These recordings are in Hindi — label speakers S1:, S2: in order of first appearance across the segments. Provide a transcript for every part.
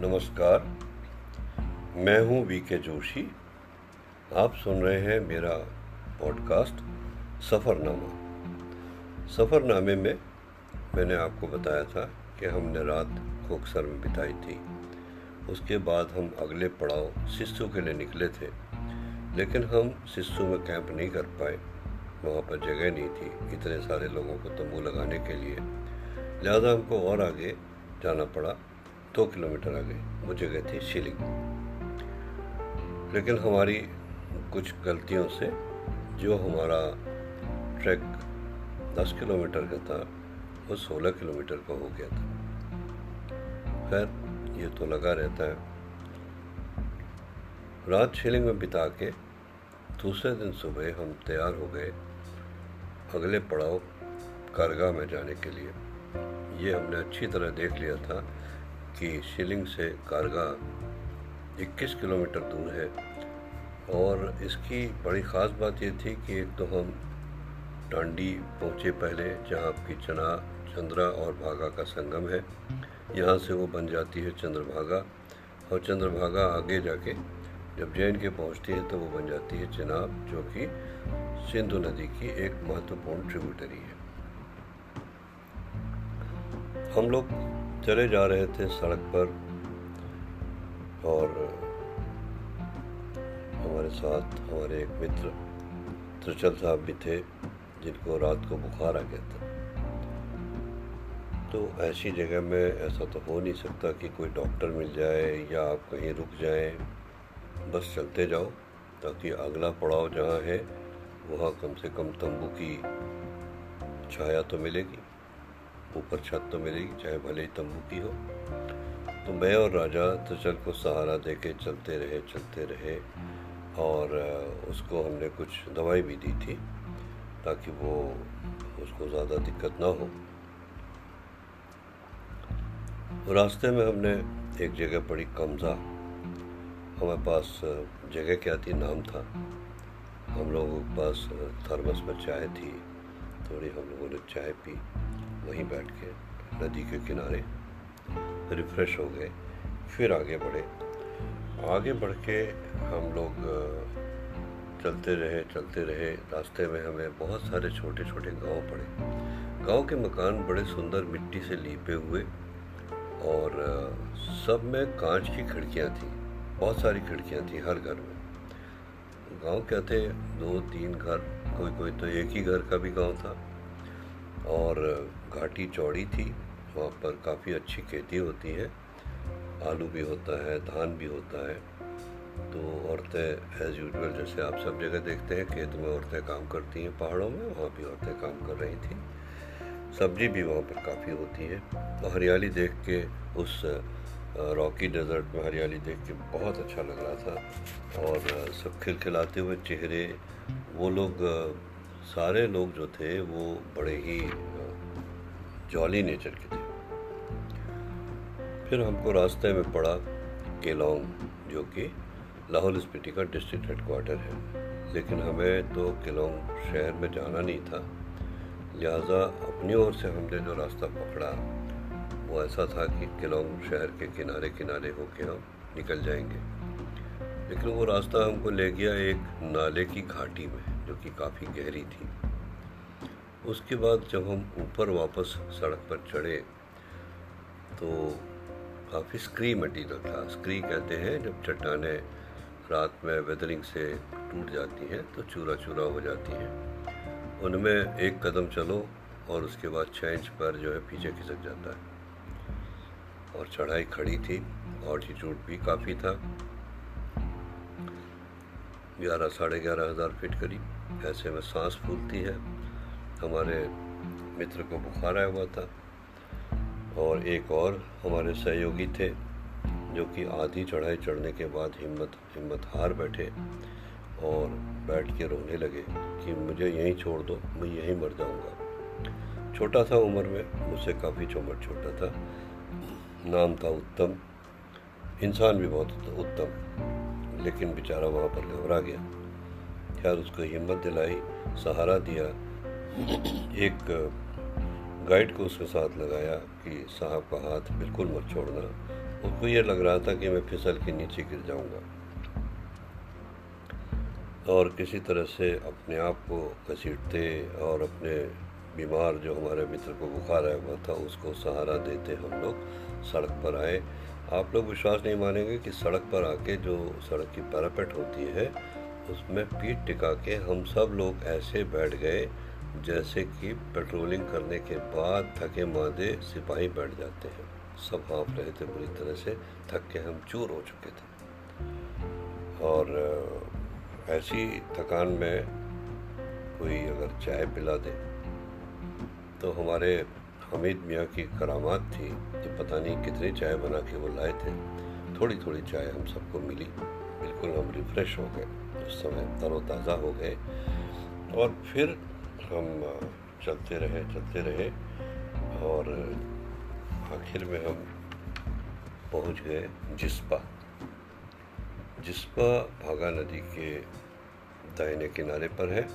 S1: नमस्कार। मैं हूँ वी के जोशी। आप सुन रहे हैं मेरा पॉडकास्ट सफ़रनामा। सफ़रनामे में मैंने आपको बताया था कि हमने रात कोकसर में बिताई थी। उसके बाद हम अगले पड़ाव सिस्सू के लिए निकले थे, लेकिन हम सिस्सू में कैंप नहीं कर पाए। वहाँ पर जगह नहीं थी इतने सारे लोगों को तंबू लगाने के लिए। लिहाजा हमको और आगे जाना पड़ा। दो किलोमीटर आगे वो जगह थी शिलिंग। लेकिन हमारी कुछ गलतियों से जो हमारा ट्रैक दस किलोमीटर का था, वो सोलह किलोमीटर का हो गया था। खैर, ये तो लगा रहता है। रात शिलिंग में बिता के दूसरे दिन सुबह हम तैयार हो गए अगले पड़ाव कारगा में जाने के लिए। ये हमने अच्छी तरह देख लिया था कि शिलिंग से कारगा 21 किलोमीटर दूर है। और इसकी बड़ी ख़ास बात ये थी कि एक तो हम टांडी पहुँचे पहले, जहाँ आपकी चना, चंद्रा और भागा का संगम है। यहाँ से वो बन जाती है चंद्रभागा। और चंद्रभागा आगे जाके जब जे के पहुँचती है तो वो बन जाती है चिनाब, जो कि सिंधु नदी की एक महत्वपूर्ण ट्रिब्यूटरी है। हम लोग चले जा रहे थे सड़क पर और हमारे साथ हमारे एक मित्र त्रिचल साहब भी थे, जिनको रात को बुखार आ गया था। तो ऐसी जगह में ऐसा तो हो नहीं सकता कि कोई डॉक्टर मिल जाए या आप कहीं रुक जाएँ। बस चलते जाओ, ताकि अगला पड़ाव जहाँ है, वहाँ कम से कम तंबू की छाया तो मिलेगी। ऊपर छत तो मिलेगी चाहे भले ही तंबू की हो। तो मैं और राजा तचल को सहारा दे के चलते रहे चलते रहे और उसको हमने कुछ दवाई भी दी थी ताकि वो, उसको ज़्यादा दिक्कत ना हो। रास्ते में हमने एक जगह पड़ी कमज़ा। हमारे पास जगह क्या थी? नाम था। हम लोगों के पास थर्मस में चाय थी, थोड़ी हम लोगों ने चाय पी। वहीं बैठ के नदी के किनारे रिफ़्रेश हो गए, फिर आगे बढ़े। आगे बढ़ के हम लोग चलते रहे चलते रहे। रास्ते में हमें बहुत सारे छोटे छोटे गाँव पड़े। गाँव के मकान बड़े सुंदर मिट्टी से लीपे हुए और सब में कांच की खिड़कियाँ थी। बहुत सारी खिड़कियाँ थी हर घर में। गाँव क्या थे? दो, तीन घर। कोई कोई तो एक ही घर का भी गाँव था। और घाटी चौड़ी थी, वहाँ पर काफ़ी अच्छी खेती होती है। आलू भी होता है, धान भी होता है। तो औरतें एज़ यूजल जैसे आप सब जगह देखते हैं, खेत में औरतें काम करती हैं, पहाड़ों में वहाँ भी औरतें काम कर रही थी। सब्ज़ी भी वहाँ पर काफ़ी होती है। तो हरियाली देख के उस रॉकी डेजर्ट में हरियाली देख के बहुत अच्छा लग रहा था। और सब खिलखिलाते हुए चेहरे, वो लोग सारे लोग जो थे, वो बड़े ही जॉली नेचर के थे। फिर हमको रास्ते में पड़ा केलोंग, जो कि लाहौल स्पीति का डिस्ट्रिक्ट हेडकोार्टर है। लेकिन हमें तो केलोंग शहर में जाना नहीं था। लिहाजा अपनी ओर से हमने जो रास्ता पकड़ा, वो ऐसा था कि केलोंग शहर के किनारे किनारे होके हम निकल जाएँगे। लेकिन वो रास्ता हमको ले गया एक नाले की घाटी में। जो कि काफ़ी गहरी थी। उसके बाद जब हम ऊपर वापस सड़क पर चढ़े तो काफ़ी स्क्री मटीरियल था। स्क्री कहते हैं, जब चट्टाने रात में वेदरिंग से टूट जाती हैं तो चूरा चूरा हो जाती हैं। उनमें एक कदम चलो और उसके बाद छः इंच पर जो है पीछे खिसक जाता है। और चढ़ाई खड़ी थी ऑल्टीट्यूड भी काफ़ी था। ग्यारह, साढ़े ग्यारह हज़ार फिट करीब। ऐसे में सांस फूलती है। हमारे मित्र को बुखार आया हुआ था और एक और हमारे सहयोगी थे जो कि आधी चढ़ाई चढ़ने के बाद हिम्मत हिम्मत हार बैठे और बैठ के रोने लगे कि मुझे यहीं छोड़ दो, मैं यहीं मर जाऊँगा। छोटा था उम्र में, मुझसे काफ़ी चौमट छोटा था। नाम था उत्तम। इंसान भी बहुत उत्तम, लेकिन बेचारा वहाँ पर घबरा गया। खैर उसको हिम्मत दिलाई, सहारा दिया। एक गाइड को उसके साथ लगाया कि साहब का हाथ बिल्कुल मत छोड़ना। उसको ये लग रहा था कि मैं फिसल के नीचे गिर जाऊँगा। और किसी तरह से अपने आप को घसीटते और अपने बीमार जो हमारे मित्र को बुखार आया हुआ था, उसको सहारा देते हम लोग सड़क पर आए। आप लोग विश्वास नहीं मानेंगे कि सड़क पर आके जो सड़क की पैरापेट होती है उसमें पीठ टिका के हम सब लोग ऐसे बैठ गए, जैसे कि पेट्रोलिंग करने के बाद थके मादे सिपाही बैठ जाते हैं। सब हाँप रहे थे बुरी तरह से, थक के हम चूर हो चुके थे। और ऐसी थकान में कोई अगर चाय पिला दे तो हमारे हमीद मियाँ की करामात थी कि पता नहीं कितनी चाय बना के वो लाए थे। थोड़ी थोड़ी चाय हम सबको मिली। बिल्कुल हम रिफ़्रेश हो गए, उस समय तरोताज़ा हो गए। और फिर हम चलते रहे चलते रहे और आखिर में हम पहुँच गए जिस्पा। जिस्पा भागा नदी के दाहिने किनारे पर है।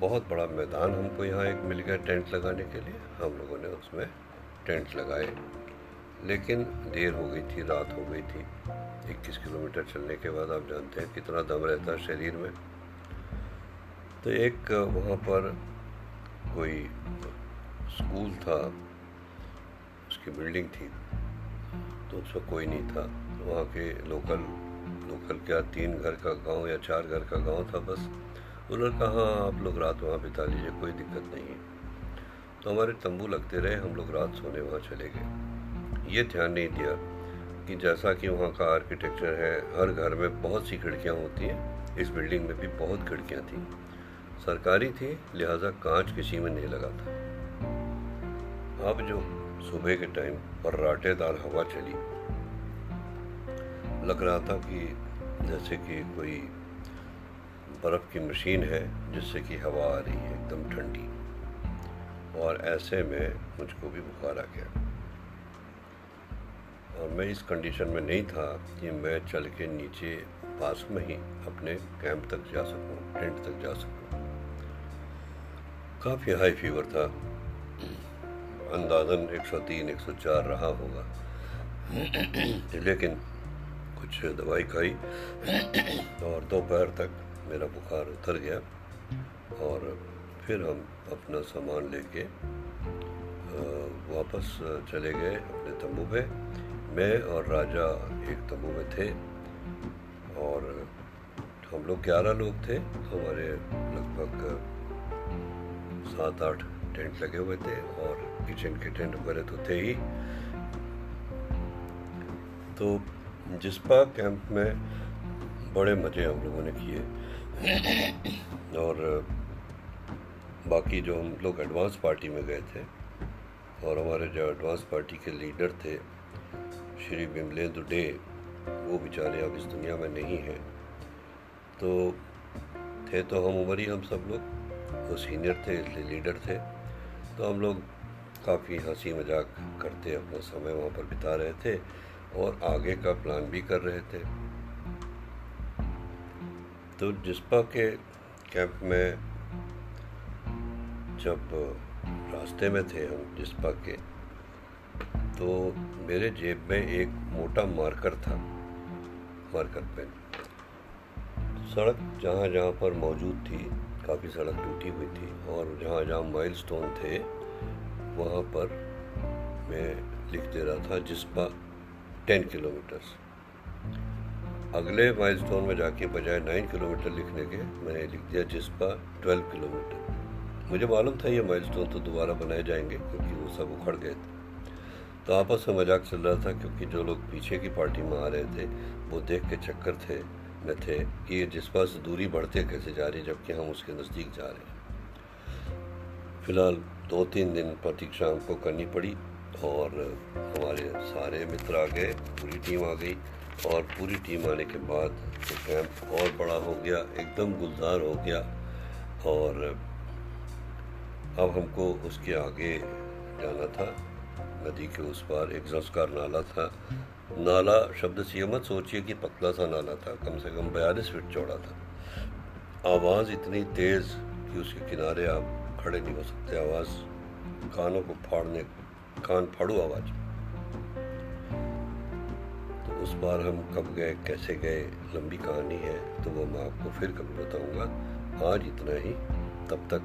S1: बहुत बड़ा मैदान हमको यहाँ एक मिल गया टेंट लगाने के लिए। हम लोगों ने उसमें टेंट लगाए। लेकिन देर हो गई थी, रात हो गई थी। इक्कीस किलोमीटर चलने के बाद आप जानते हैं कितना दम रहता है शरीर में। तो एक, वहाँ पर कोई स्कूल था, उसकी बिल्डिंग थी तो उसमें कोई नहीं था। वहाँ के लोकल लोकल क्या, तीन घर का गाँव या चार घर का गाँव था बस। उन्होंने कहा हाँ आप लोग रात वहाँ बिता लीजिए, कोई दिक्कत नहीं है। तो हमारे तंबू लगते रहे, हम लोग रात सोने वहाँ चले गए। ये ध्यान नहीं दिया कि जैसा कि वहाँ का आर्किटेक्चर है, हर घर में बहुत सी खिड़कियाँ होती हैं। इस बिल्डिंग में भी बहुत खिड़कियाँ थी। सरकारी थी, लिहाजा कांच किसी में नहीं लगा था। अब जो सुबह के टाइम पर्राटेदार हवा चली, लग रहा था कि जैसे कि कोई बर्फ़ की मशीन है, जिससे कि हवा आ रही है एकदम ठंडी। और ऐसे में मुझको भी बुखार आ गया। और मैं इस कंडीशन में नहीं था कि मैं चल के नीचे पास में ही अपने कैंप तक जा सकूँ, टेंट तक जा सकूँ। काफ़ी हाई फीवर था। अंदाजन 103 104 रहा होगा। लेकिन कुछ दवाई खाई और दोपहर तक मेरा बुखार उतर गया और फिर हम अपना सामान लेके वापस चले गए अपने तंबू पे। मैं और राजा एक तंबू में थे और हम लोग ग्यारह लोग थे। हमारे लगभग सात आठ टेंट लगे हुए थे और किचन के टेंट वगैरह तो थे ही। तो जिसपा कैंप में बड़े मज़े हम लोगों ने किए और बाकी जो हम लोग एडवांस पार्टी में गए थे और हमारे जो एडवांस पार्टी के लीडर थे श्री बिमलेंद्र डे, वो बेचारे अब इस दुनिया में नहीं हैं। तो थे तो हम उम्र ही हम सब लोग, वो सीनियर थे, इसलिए लीडर थे। तो हम लोग काफ़ी हँसी मज़ाक करते, अपना समय वहाँ पर बिता रहे थे और आगे का प्लान भी कर रहे थे। तो जिसपा के कैंप में जब रास्ते में थे हम जिसपा के तो मेरे जेब में एक मोटा मार्कर था, मार्कर पेन। सड़क जहाँ जहाँ पर मौजूद थी, काफ़ी सड़क टूटी हुई थी और जहाँ जहाँ माइल स्टोन थे, वहाँ पर मैं लिख दे रहा था जिसपा टेन किलोमीटर्स। अगले माइल स्टोन में जाके बजाय नाइन किलोमीटर लिखने के, मैंने लिख दिया जिसपा ट्वेल्व किलोमीटर। मुझे मालूम था ये माइल स्टोन तो दोबारा बनाए जाएँगे, क्योंकि वो सब उखड़ गए थे। तो आपस में मज़ाक चल रहा था क्योंकि जो लोग पीछे की पार्टी में आ रहे थे, वो देख के चक्कर थे में थे कि ये जिस पास दूरी बढ़ते कैसे जा रही जबकि हम उसके नज़दीक जा रहे हैं। फ़िलहाल दो तीन दिन प्रतीक्षा हमको करनी पड़ी और हमारे सारे मित्र आ गए, पूरी टीम आ गई और पूरी टीम आने के बाद तो कैंप और बड़ा हो गया, एकदम गुलजार हो गया और अब हमको उसके आगे जाना था। नदी के उस पार एक संस्कार नाला था। नाला शब्द से मत सोचिए कि पतला सा नाला था, कम से कम बयालीस फीट चौड़ा था। आवाज़ इतनी तेज़ कि उसके किनारे आप खड़े नहीं हो सकते। आवाज़ कानों को फाड़ने, कान फाड़ू आवाज़। तो उस बार हम कब गए, कैसे गए, लंबी कहानी है तो वो मैं आपको फिर कभी बताऊँगा। आज इतना ही। तब तक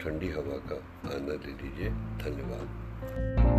S1: ठंडी हवा का आनंद ले लीजिए। धन्यवाद।